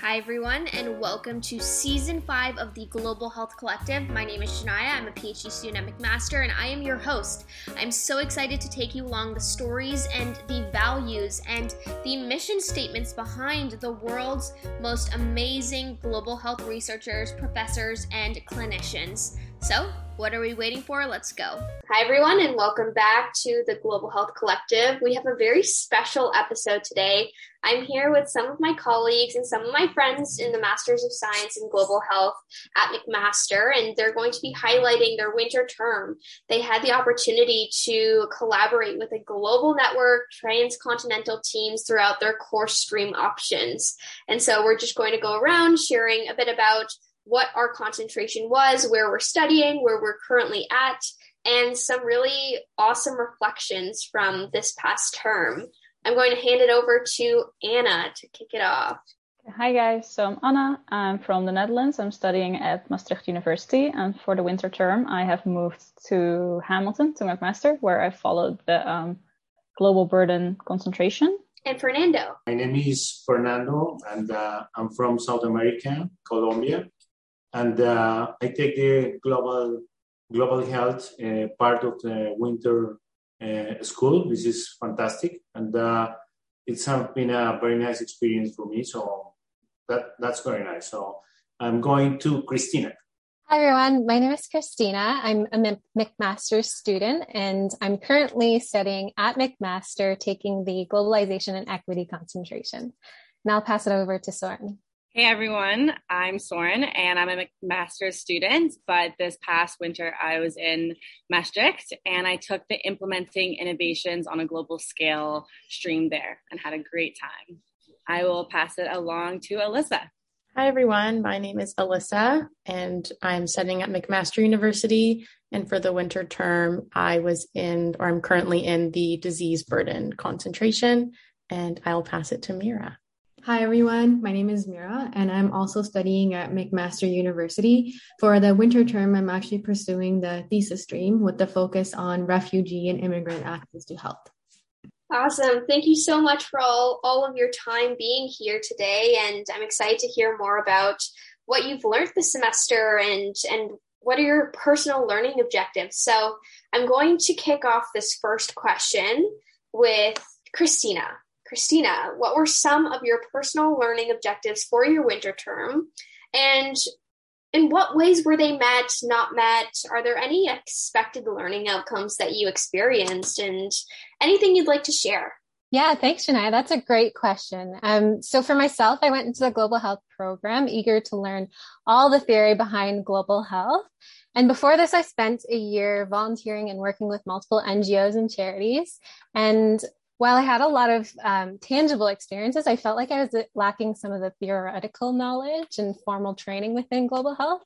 Hi, everyone, and welcome to season five of the Global Health Collective. My name is Shania. I'm a PhD student at McMaster, and I am your host. I'm so excited to take you along the stories and the values and the mission statements behind the world's most amazing global health researchers, professors, and clinicians. So, what are we waiting for? Let's go. Hi, everyone, and welcome back to the Global Health Collective. We have a very special episode today. I'm here with some of my colleagues and some of my friends in the Masters of Science in Global Health at McMaster, and they're going to be highlighting their winter term. They had the opportunity to collaborate with a global network, transcontinental teams throughout their course stream options. And so we're just going to go around sharing a bit about what our concentration was, where we're studying, where we're currently at, and some really awesome reflections from this past term. I'm going to hand it over to Anna to kick it off. Hi guys, so I'm Anna. I'm from the Netherlands. I'm studying at Maastricht University, and for the winter term, I have moved to Hamilton to McMaster, where I followed the um, global burden concentration. And Fernando. My name is Fernando, and uh, I'm from South America, Colombia and uh, I take the global global health uh, part of the winter uh, school. This is fantastic, and uh, it's been a very nice experience for me. So that that's very nice. So I'm going to Christina. Hi everyone, my name is Christina. I'm a McMaster student and I'm currently studying at McMaster taking the globalization and equity concentration. Now I'll pass it over to Soren. Hey everyone, I'm Soren and I'm a master's student, but this past winter I was in Maastricht and I took the implementing innovations on a global scale stream there and had a great time. I will pass it along to Alyssa. Hi everyone, my name is Alyssa and I'm studying at McMaster University and for the winter term I was in or I'm currently in the disease burden concentration and I'll pass it to Mira. Hi, everyone. My name is Mira, and I'm also studying at McMaster University. For the winter term, I'm actually pursuing the thesis stream with the focus on refugee and immigrant access to health. Awesome. Thank you so much for all, all of your time being here today. And I'm excited to hear more about what you've learned this semester and, and what are your personal learning objectives. So I'm going to kick off this first question with Christina. Christina, what were some of your personal learning objectives for your winter term? And in what ways were they met, not met? Are there any expected learning outcomes that you experienced and anything you'd like to share? Yeah, thanks, Shania. That's a great question. Um, so for myself, I went into the global health program, eager to learn all the theory behind global health. And before this, I spent a year volunteering and working with multiple NGOs and charities. And while I had a lot of um, tangible experiences, I felt like I was lacking some of the theoretical knowledge and formal training within global health.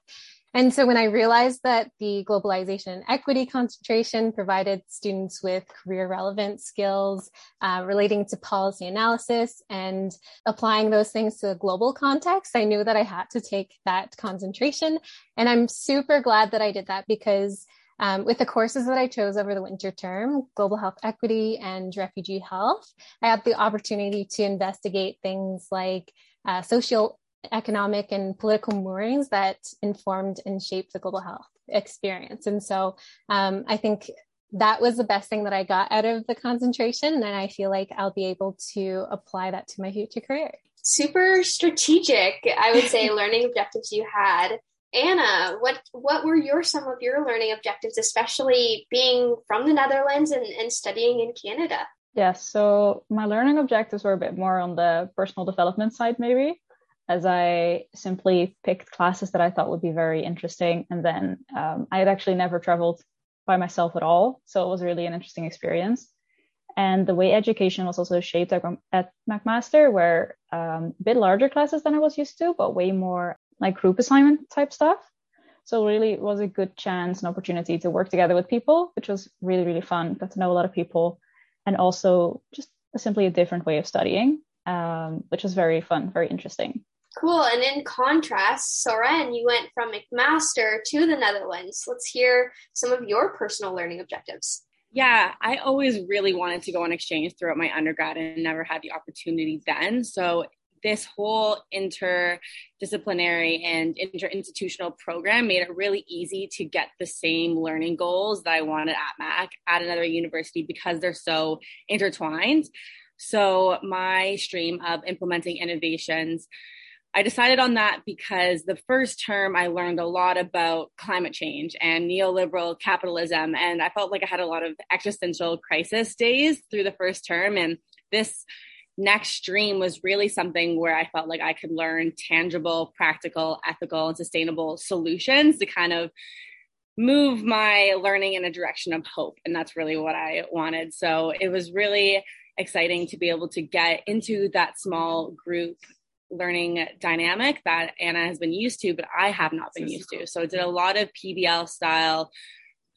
And so when I realized that the globalization and equity concentration provided students with career relevant skills uh, relating to policy analysis and applying those things to a global context, I knew that I had to take that concentration. And I'm super glad that I did that because um, with the courses that I chose over the winter term, global health equity and refugee health, I had the opportunity to investigate things like uh, social, economic, and political moorings that informed and shaped the global health experience. And so um, I think that was the best thing that I got out of the concentration. And I feel like I'll be able to apply that to my future career. Super strategic, I would say, learning objectives you had. Anna, what what were your some of your learning objectives, especially being from the Netherlands and, and studying in Canada? Yes, so my learning objectives were a bit more on the personal development side, maybe, as I simply picked classes that I thought would be very interesting. And then um, I had actually never traveled by myself at all. So it was really an interesting experience. And the way education was also shaped at McMaster were um, a bit larger classes than I was used to, but way more like group assignment type stuff. So really it was a good chance and opportunity to work together with people, which was really, really fun. Got to know a lot of people and also just simply a different way of studying, um, which was very fun, very interesting. Cool. And in contrast, Soren, you went from McMaster to the Netherlands. Let's hear some of your personal learning objectives. Yeah, I always really wanted to go on exchange throughout my undergrad and never had the opportunity then. So this whole interdisciplinary and interinstitutional program made it really easy to get the same learning goals that I wanted at Mac at another university because they're so intertwined. So my stream of implementing innovations I decided on that because the first term I learned a lot about climate change and neoliberal capitalism. And I felt like I had a lot of existential crisis days through the first term. And this next stream was really something where I felt like I could learn tangible, practical, ethical, and sustainable solutions to kind of move my learning in a direction of hope. And that's really what I wanted. So it was really exciting to be able to get into that small group learning dynamic that Anna has been used to, but I have not been used to. So I did a lot of PBL style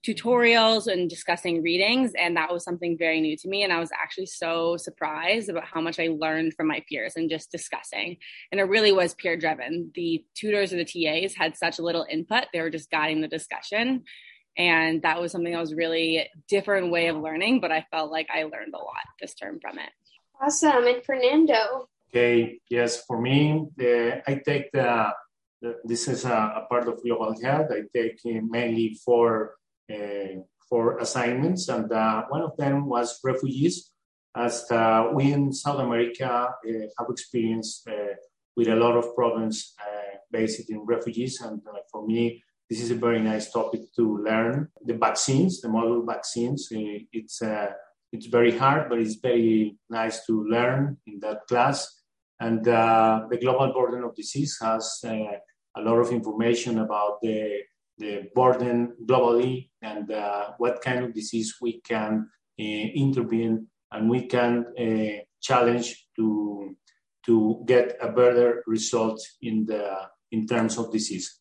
tutorials and discussing readings and that was something very new to me and i was actually so surprised about how much i learned from my peers and just discussing. And it really was peer driven the tutors or the tas had such little input they were just guiding the discussion and that was something that was really different way of learning but i felt like i learned a lot this term from it. Awesome. And fernando? Okay, yes, for me, the, I take the, the this is a, a, part of global health. I take mainly four uh, four assignments, and uh, one of them was refugees, as uh, we in South America have experienced with a lot of problems based in refugees, and for me, this is a very nice topic to learn. The vaccines, the model vaccines, it's it's very hard, but it's very nice to learn in that class. And uh, the global burden of disease has uh, a lot of information about the, the burden globally and uh, what kind of disease we can uh, intervene and we can uh, challenge to, to get a better result in, the, in terms of disease.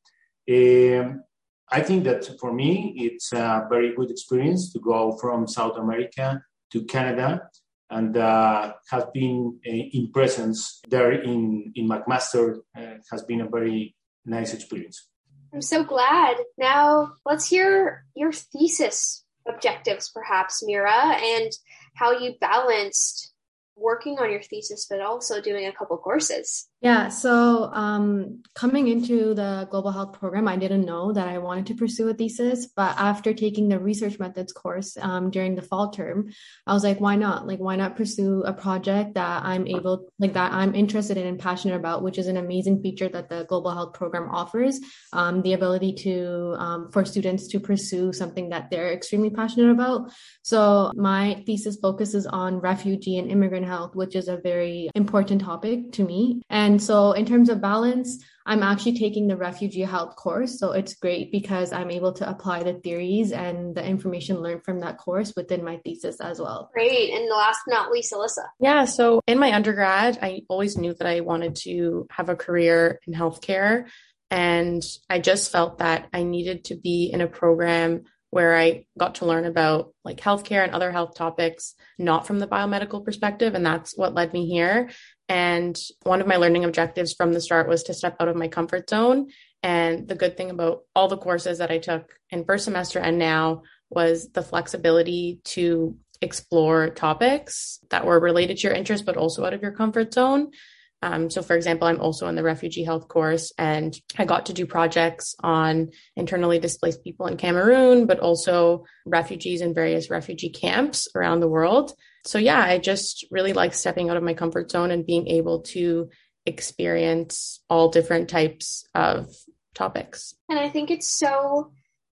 Um, I think that for me, it's a very good experience to go from South America to Canada and uh, has been uh, in presence there in, in McMaster uh, has been a very nice experience. I'm so glad. Now let's hear your thesis objectives, perhaps, Mira, and how you balanced working on your thesis, but also doing a couple courses. Yeah, so um, coming into the global health program, I didn't know that I wanted to pursue a thesis. But after taking the research methods course um, during the fall term, I was like, why not? Like, why not pursue a project that I'm able, like, that I'm interested in and passionate about, which is an amazing feature that the global health program offers um, the ability to, um, for students to pursue something that they're extremely passionate about. So, my thesis focuses on refugee and immigrant health, which is a very important topic to me. And and so, in terms of balance, I'm actually taking the refugee health course. So, it's great because I'm able to apply the theories and the information learned from that course within my thesis as well. Great. And last but not least, Alyssa. Yeah. So, in my undergrad, I always knew that I wanted to have a career in healthcare. And I just felt that I needed to be in a program where I got to learn about like healthcare and other health topics, not from the biomedical perspective. And that's what led me here. And one of my learning objectives from the start was to step out of my comfort zone. And the good thing about all the courses that I took in first semester and now was the flexibility to explore topics that were related to your interest, but also out of your comfort zone. Um, so, for example, I'm also in the refugee health course, and I got to do projects on internally displaced people in Cameroon, but also refugees in various refugee camps around the world. So, yeah, I just really like stepping out of my comfort zone and being able to experience all different types of topics. And I think it's so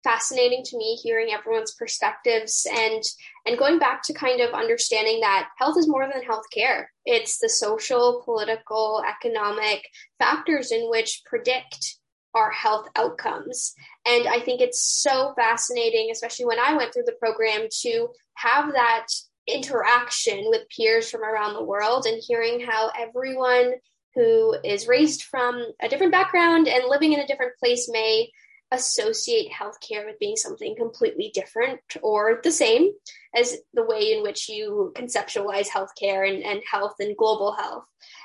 fascinating to me hearing everyone's perspectives and and going back to kind of understanding that health is more than healthcare. It's the social, political, economic factors in which predict our health outcomes. And I think it's so fascinating, especially when I went through the program, to have that interaction with peers from around the world and hearing how everyone who is raised from a different background and living in a different place may associate healthcare with being something completely different or the same as the way in which you conceptualize healthcare and, and health and global health.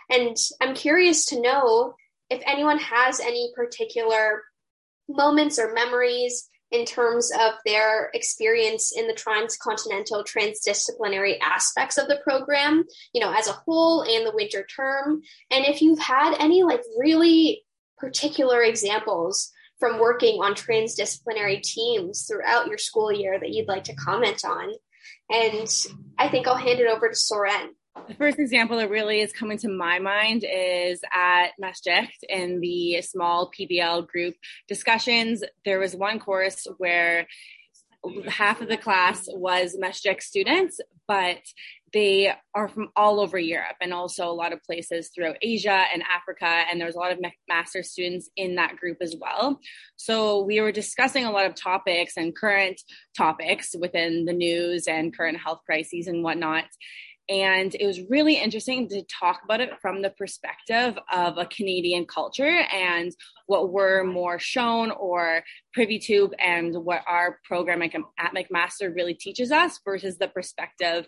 And I'm curious to know if anyone has any particular moments or memories in terms of their experience in the transcontinental transdisciplinary aspects of the program, you know, as a whole and the winter term. And if you've had any like really particular examples from working on transdisciplinary teams throughout your school year that you'd like to comment on. And I think I'll hand it over to Soren. The first example that really is coming to my mind is at Maastricht in the small PBL group discussions. There was one course where half of the class was Maastricht students, but they are from all over Europe and also a lot of places throughout Asia and Africa. And there was a lot of master students in that group as well. So we were discussing a lot of topics and current topics within the news and current health crises and whatnot. And it was really interesting to talk about it from the perspective of a Canadian culture and what we're more shown or privy to, and what our program at McMaster really teaches us versus the perspective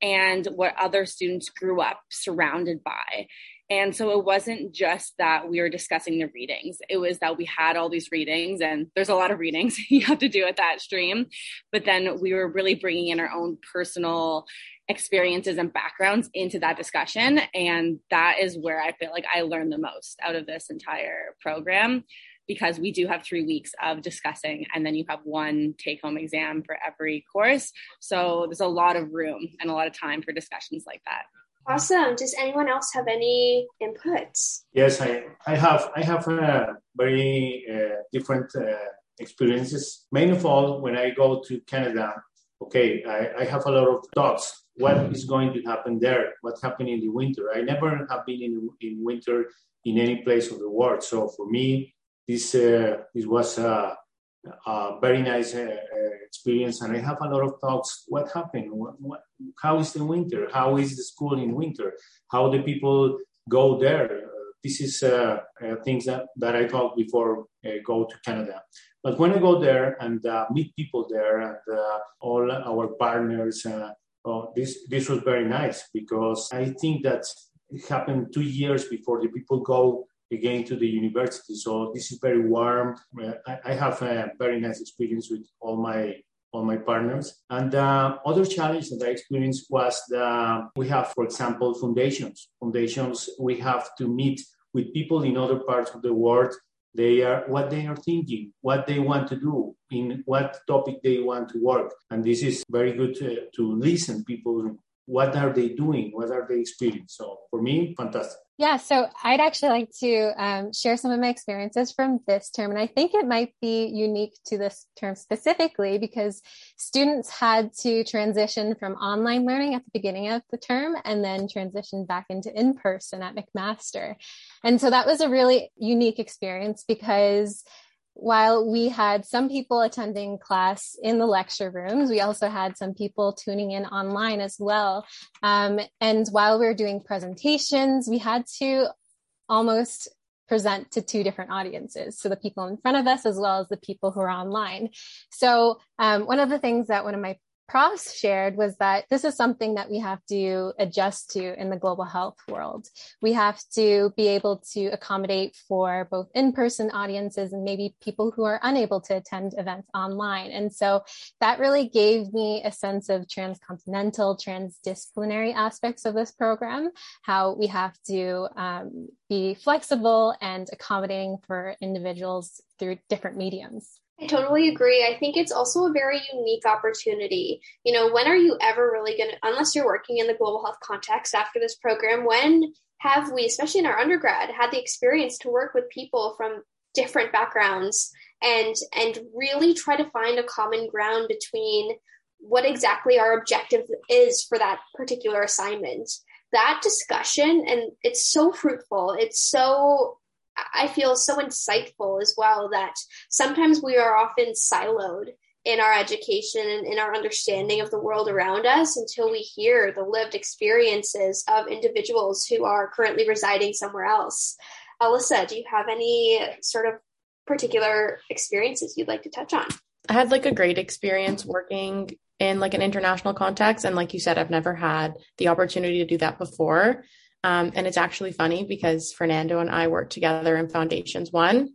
and what other students grew up surrounded by. And so it wasn't just that we were discussing the readings, it was that we had all these readings, and there's a lot of readings you have to do at that stream. But then we were really bringing in our own personal experiences and backgrounds into that discussion. And that is where I feel like I learned the most out of this entire program because we do have three weeks of discussing and then you have one take home exam for every course. So there's a lot of room and a lot of time for discussions like that. Awesome. Does anyone else have any inputs? Yes, I, I have. I have uh, very uh, different uh, experiences. Main of all, when I go to Canada, okay, I, I have a lot of thoughts. What is going to happen there? What happened in the winter? I never have been in, in winter in any place of the world. So for me, this uh, this was a, a very nice uh, experience, and I have a lot of talks. What happened? What, what, how is the winter? How is the school in winter? How do people go there? this is uh, uh, things that, that I thought before uh, go to Canada. But when I go there and meet people there and all our partners, oh, this this was very nice because I think that happened two years before the people go again to the university. So this is very warm. I, have a very nice experience with all my all my partners. And uh, other challenge that I experienced was the, we have, for example, foundations. Foundations, we have to meet with people in other parts of the world. They are what they are thinking, what they want to do, in what topic they want to work. And this is very good to, to listen people what are they doing? What are they experiencing? So for me fantastic. Yeah so i'd actually like to um, share some of my experiences from this term and i think it might be unique to this term specifically because students had to transition from online learning at the beginning of the term and then transition back into in-person at mcmaster. And so that was a really unique experience because while we had some people attending class in the lecture rooms, we also had some people tuning in online as well. Um, and while we were doing presentations, we had to almost present to two different audiences. So the people in front of us, as well as the people who are online. So um, one of the things that one of my profs shared was that this is something that we have to adjust to in the global health world. We have to be able to accommodate for both in person audiences and maybe people who are unable to attend events online. And so that really gave me a sense of transcontinental, transdisciplinary aspects of this program, how we have to um, be flexible and accommodating for individuals through different mediums. I totally agree. I think it's also a very unique opportunity. You know, when are you ever really going to, unless you're working in the global health context after this program, when have we, especially in our undergrad, had the experience to work with people from different backgrounds and and really try to find a common ground between what exactly our objective is for that particular assignment that discussion and it's so fruitful it's so I feel so insightful as well that sometimes we are often siloed in our education and in our understanding of the world around us until we hear the lived experiences of individuals who are currently residing somewhere else. Alyssa, do you have any sort of particular experiences you'd like to touch on? I had like a great experience working in like an international context and like you said I've never had the opportunity to do that before. Um, and it's actually funny because Fernando and I worked together in Foundations One.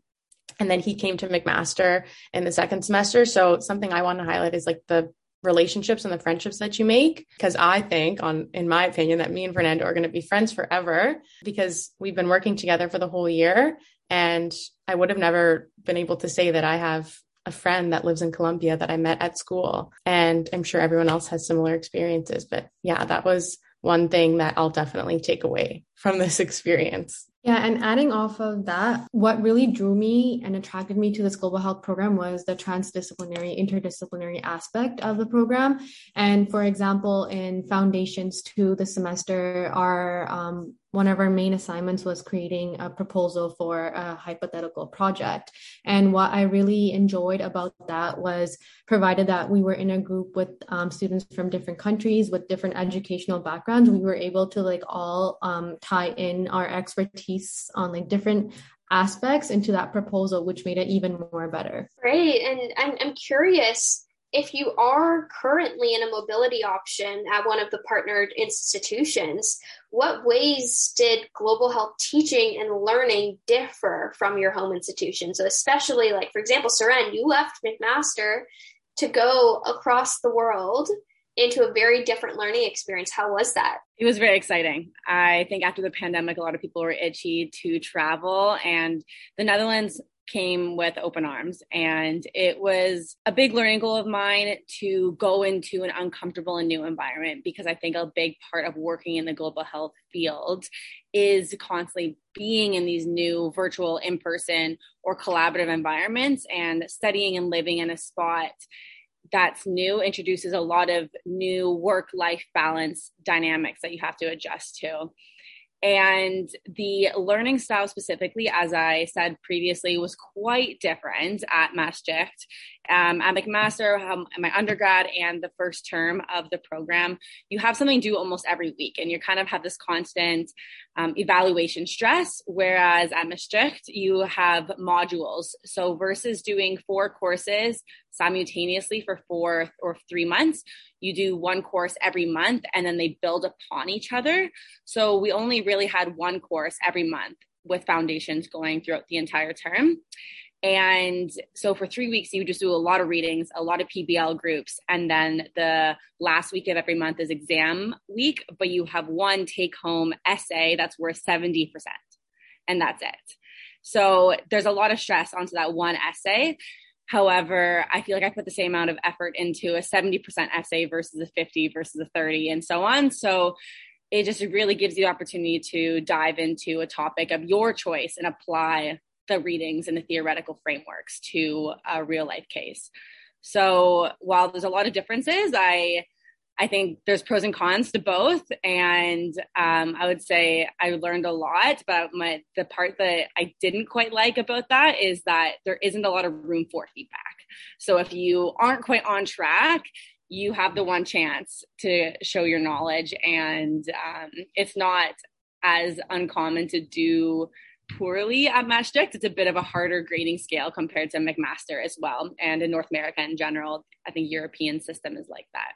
And then he came to McMaster in the second semester. So something I want to highlight is like the relationships and the friendships that you make because i think on in my opinion that me and fernando are going to be friends forever because we've been working together for the whole year and i would have never been able to say that i have a friend that lives in colombia that i met at school and i'm sure everyone else has similar experiences but yeah that was one thing that i'll definitely take away from this experience yeah, and adding off of that, what really drew me and attracted me to this global health program was the transdisciplinary, interdisciplinary aspect of the program. And for example, in Foundations to the semester, our um, one of our main assignments was creating a proposal for a hypothetical project. And what I really enjoyed about that was provided that we were in a group with um, students from different countries with different educational backgrounds, we were able to like all um, tie in our expertise on like different aspects into that proposal, which made it even more better. Great. And I'm, I'm curious if you are currently in a mobility option at one of the partnered institutions, what ways did global health teaching and learning differ from your home institution? So, especially like, for example, Soren, you left McMaster to go across the world into a very different learning experience. How was that? It was very exciting. I think after the pandemic, a lot of people were itchy to travel, and the Netherlands came with open arms. And it was a big learning goal of mine to go into an uncomfortable and new environment because I think a big part of working in the global health field is constantly being in these new virtual, in person, or collaborative environments and studying and living in a spot that's new introduces a lot of new work life balance dynamics that you have to adjust to. And the learning style, specifically, as I said previously, was quite different at Maastricht. Um, at McMaster, um, my undergrad and the first term of the program, you have something due almost every week, and you kind of have this constant um, evaluation stress. Whereas at Maastricht, you have modules. So versus doing four courses simultaneously for four or three months, you do one course every month and then they build upon each other. So we only really had one course every month with foundations going throughout the entire term. And so for three weeks, you just do a lot of readings, a lot of PBL groups. And then the last week of every month is exam week, but you have one take home essay that's worth 70%. And that's it. So there's a lot of stress onto that one essay. However, I feel like I put the same amount of effort into a 70% essay versus a 50 versus a 30 and so on. So it just really gives you the opportunity to dive into a topic of your choice and apply the readings and the theoretical frameworks to a real life case. So while there's a lot of differences, I I think there's pros and cons to both, and um, I would say I learned a lot. But my the part that I didn't quite like about that is that there isn't a lot of room for feedback. So if you aren't quite on track, you have the one chance to show your knowledge, and um, it's not as uncommon to do poorly at Maastricht. It's a bit of a harder grading scale compared to McMaster as well, and in North America in general. I think European system is like that.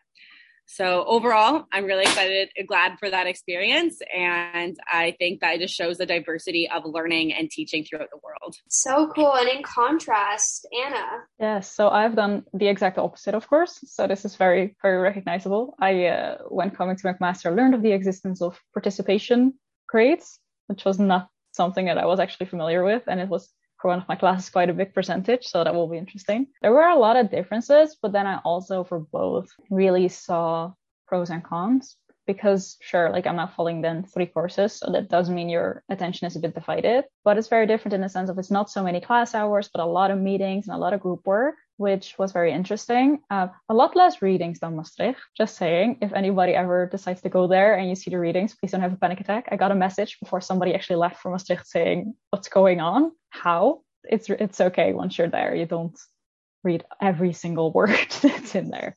So overall, I'm really excited, glad for that experience. And I think that it just shows the diversity of learning and teaching throughout the world. So cool. And in contrast, Anna. Yes. So I've done the exact opposite, of course. So this is very, very recognizable. I, uh, when coming to McMaster, learned of the existence of participation grades, which was not something that I was actually familiar with. And it was for one of my classes quite a big percentage, so that will be interesting. There were a lot of differences, but then I also for both really saw pros and cons because sure, like I'm not following then three courses, so that does mean your attention is a bit divided, but it's very different in the sense of it's not so many class hours, but a lot of meetings and a lot of group work which was very interesting. Uh, a lot less readings than Maastricht. Just saying, if anybody ever decides to go there and you see the readings, please don't have a panic attack. I got a message before somebody actually left from Maastricht saying, "What's going on? How?" It's it's okay once you're there. You don't read every single word that's in there.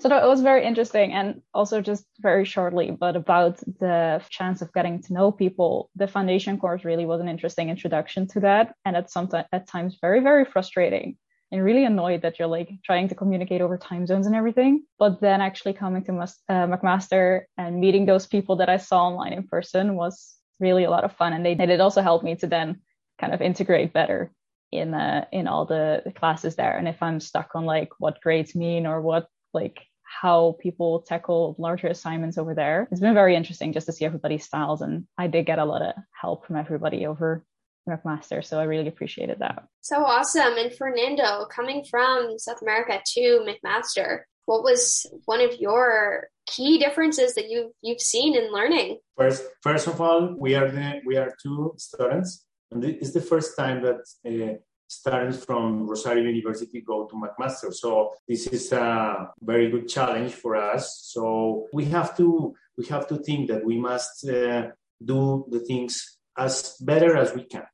So that was very interesting, and also just very shortly, but about the chance of getting to know people. The foundation course really was an interesting introduction to that, and at some t- at times very very frustrating and really annoyed that you're like trying to communicate over time zones and everything. But then actually coming to uh, McMaster and meeting those people that I saw online in person was really a lot of fun. And they, they did also help me to then kind of integrate better in uh, in all the, the classes there. And if I'm stuck on like what grades mean or what like how people tackle larger assignments over there, it's been very interesting just to see everybody's styles. And I did get a lot of help from everybody over McMaster. So I really appreciated that. So awesome. And Fernando, coming from South America to McMaster, what was one of your key differences that you've you've seen in learning? First, first of all, we are the, we are two students, and it's the first time that uh, students from Rosario University go to McMaster. So this is a very good challenge for us. So we have to we have to think that we must uh, do the things as better as we can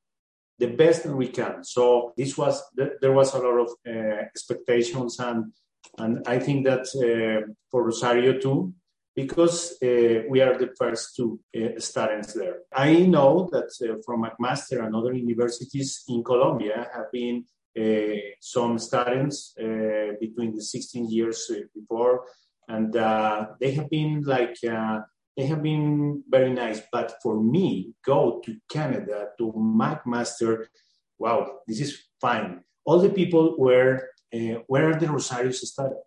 the best that we can. So this was there was a lot of uh, expectations and and I think that uh, for Rosario too, because uh, we are the first two uh, students there. I know that uh, from McMaster and other universities in Colombia have been uh, some students between the 16 years before, and they have been like they have been very nice. But for me, go to Canada to McMaster, wow, this is fine. All the people were, uh, where are the Rosarios started?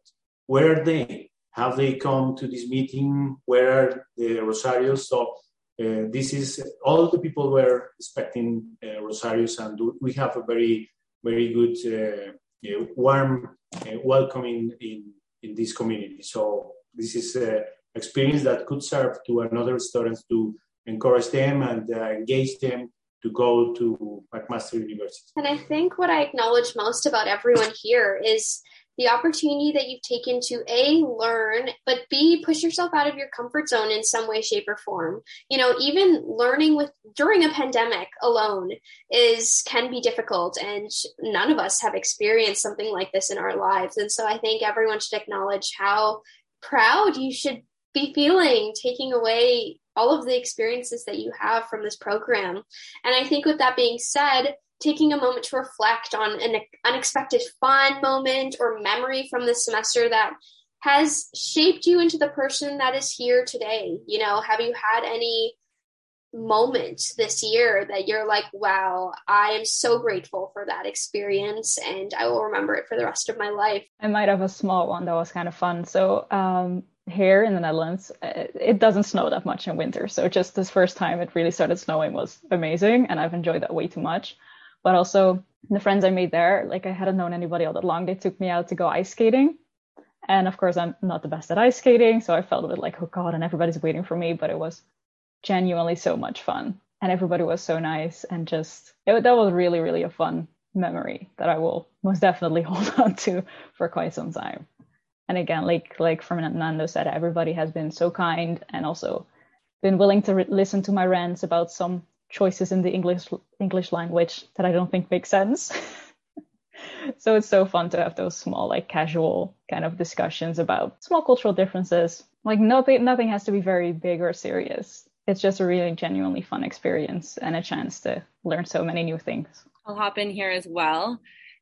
Where are they? Have they come to this meeting? Where are the Rosarios? So uh, this is all the people were expecting uh, Rosarios, and we have a very, very good, uh, warm welcoming in in this community. So this is experience that could serve to another students to encourage them and uh, engage them to go to McMaster University. And I think what I acknowledge most about everyone here is the opportunity that you've taken to a learn but b push yourself out of your comfort zone in some way shape or form you know even learning with during a pandemic alone is can be difficult and none of us have experienced something like this in our lives and so i think everyone should acknowledge how proud you should be feeling taking away all of the experiences that you have from this program. And I think with that being said, taking a moment to reflect on an unexpected fun moment or memory from this semester that has shaped you into the person that is here today. You know, have you had any moment this year that you're like, wow, I am so grateful for that experience and I will remember it for the rest of my life? I might have a small one that was kind of fun. So, um, here in the Netherlands, uh, it doesn't snow that much in winter. So just this first time it really started snowing was amazing, and I've enjoyed that way too much. But also the friends I made there, like I hadn't known anybody all that long. They took me out to go ice skating, and of course I'm not the best at ice skating, so I felt a bit like oh god, and everybody's waiting for me. But it was genuinely so much fun, and everybody was so nice, and just it, that was really really a fun memory that I will most definitely hold on to for quite some time and again like like fernando said everybody has been so kind and also been willing to re- listen to my rants about some choices in the english english language that i don't think make sense. So it's so fun to have those small like casual kind of discussions about small cultural differences. Like nothing nothing has to be very big or serious. It's just a really genuinely fun experience and a chance to learn so many new things. I'll hop in here as well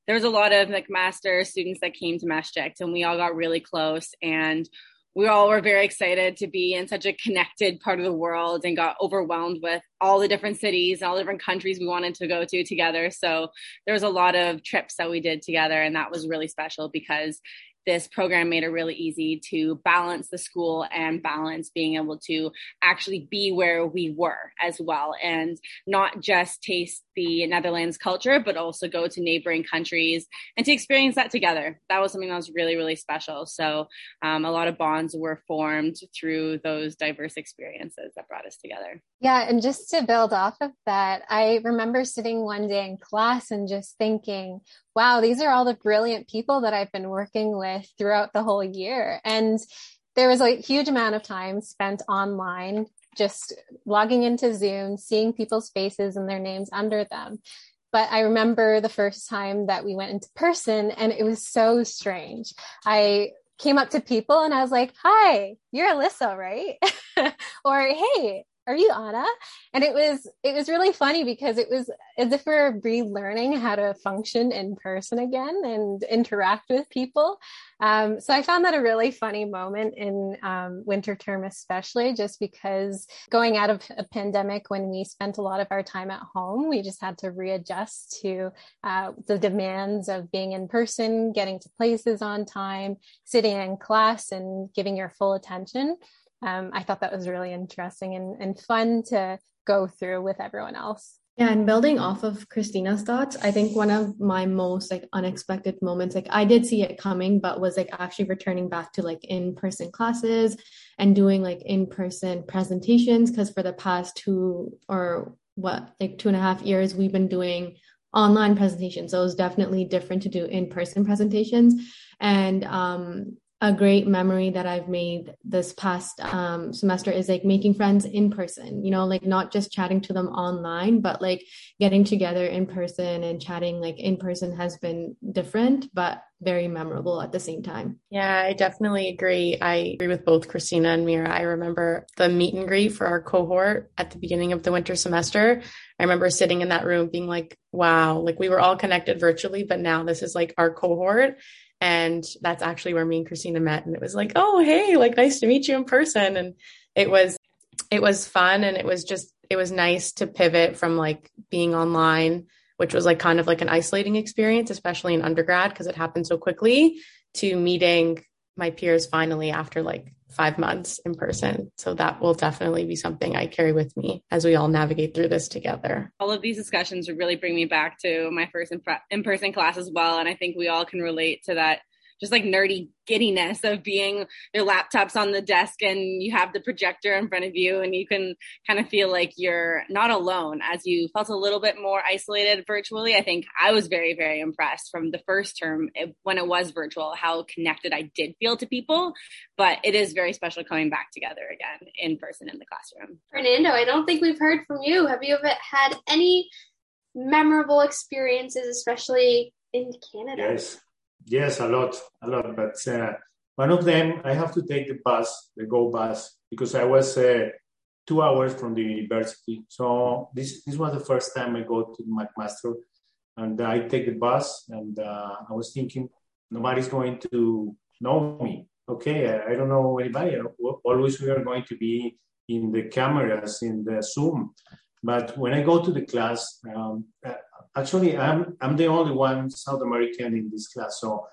there was a lot of McMaster students that came to Maastricht and we all got really close and we all were very excited to be in such a connected part of the world and got overwhelmed with all the different cities and all the different countries we wanted to go to together. So there was a lot of trips that we did together and that was really special because this program made it really easy to balance the school and balance being able to actually be where we were as well and not just taste the Netherlands culture, but also go to neighboring countries and to experience that together. That was something that was really, really special. So um, a lot of bonds were formed through those diverse experiences that brought us together. Yeah. And just to build off of that, I remember sitting one day in class and just thinking, wow, these are all the brilliant people that I've been working with throughout the whole year. And there was a huge amount of time spent online just logging into Zoom, seeing people's faces and their names under them. But I remember the first time that we went into person and it was so strange. I came up to people and I was like, Hi, you're Alyssa, right? or Hey, are you Anna? And it was, it was really funny because it was as if we we're relearning how to function in person again and interact with people. Um, so I found that a really funny moment in um, winter term, especially just because going out of a pandemic when we spent a lot of our time at home, we just had to readjust to uh, the demands of being in person, getting to places on time, sitting in class and giving your full attention. Um, I thought that was really interesting and, and fun to go through with everyone else. Yeah, and building off of Christina's thoughts, I think one of my most like unexpected moments, like I did see it coming, but was like actually returning back to like in-person classes and doing like in-person presentations. Cause for the past two or what, like two and a half years, we've been doing online presentations. So it was definitely different to do in-person presentations. And um a great memory that I've made this past um, semester is like making friends in person, you know, like not just chatting to them online, but like getting together in person and chatting like in person has been different, but very memorable at the same time. Yeah, I definitely agree. I agree with both Christina and Mira. I remember the meet and greet for our cohort at the beginning of the winter semester. I remember sitting in that room being like, wow, like we were all connected virtually, but now this is like our cohort and that's actually where me and Christina met. And it was like, oh, hey, like nice to meet you in person. And it was, it was fun. And it was just, it was nice to pivot from like being online, which was like kind of like an isolating experience, especially in undergrad, because it happened so quickly to meeting my peers finally after like five months in person. So that will definitely be something I carry with me as we all navigate through this together. All of these discussions really bring me back to my first in person class as well. And I think we all can relate to that just like nerdy giddiness of being your laptops on the desk and you have the projector in front of you and you can kind of feel like you're not alone as you felt a little bit more isolated virtually. I think I was very, very impressed from the first term eh, when it was virtual, how connected I did feel to people. But it is very special coming back together again in person in the classroom. Fernando, I don't think we've heard from you. Have you ever had any memorable experiences, especially in Canada? Yes. Yes, a lot, a lot. But uh, one of them, I have to take the bus, the GO bus, because I was uh, two hours from the university. So this this was the first time I go to McMaster, and I take the bus, and uh, I was thinking nobody's going to know me. Okay, I, I don't know anybody. Always we are going to be in the cameras, in the Zoom. But when I go to the class, um, actually, I'm I'm the only one South American in this class, so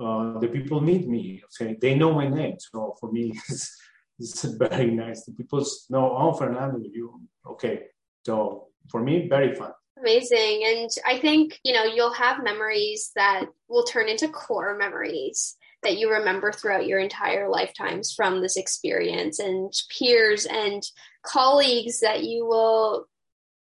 uh, the people meet me. Okay, they know my name, so for me, it's, it's very nice. The people know, oh, Fernando, you okay? So for me, very fun. Amazing, and I think you know you'll have memories that will turn into core memories that you remember throughout your entire lifetimes from this experience and peers and colleagues that you will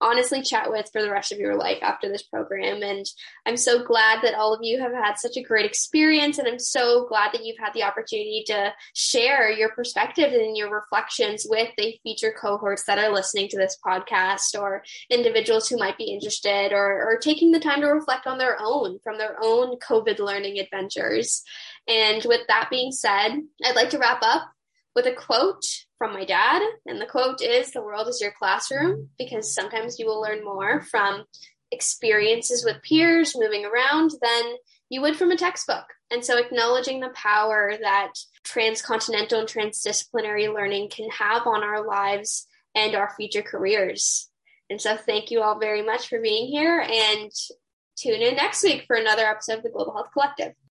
honestly chat with for the rest of your life after this program. And I'm so glad that all of you have had such a great experience. And I'm so glad that you've had the opportunity to share your perspective and your reflections with the future cohorts that are listening to this podcast or individuals who might be interested or, or taking the time to reflect on their own from their own COVID learning adventures. And with that being said, I'd like to wrap up with a quote from my dad. And the quote is The world is your classroom because sometimes you will learn more from experiences with peers moving around than you would from a textbook. And so acknowledging the power that transcontinental and transdisciplinary learning can have on our lives and our future careers. And so thank you all very much for being here and tune in next week for another episode of the Global Health Collective.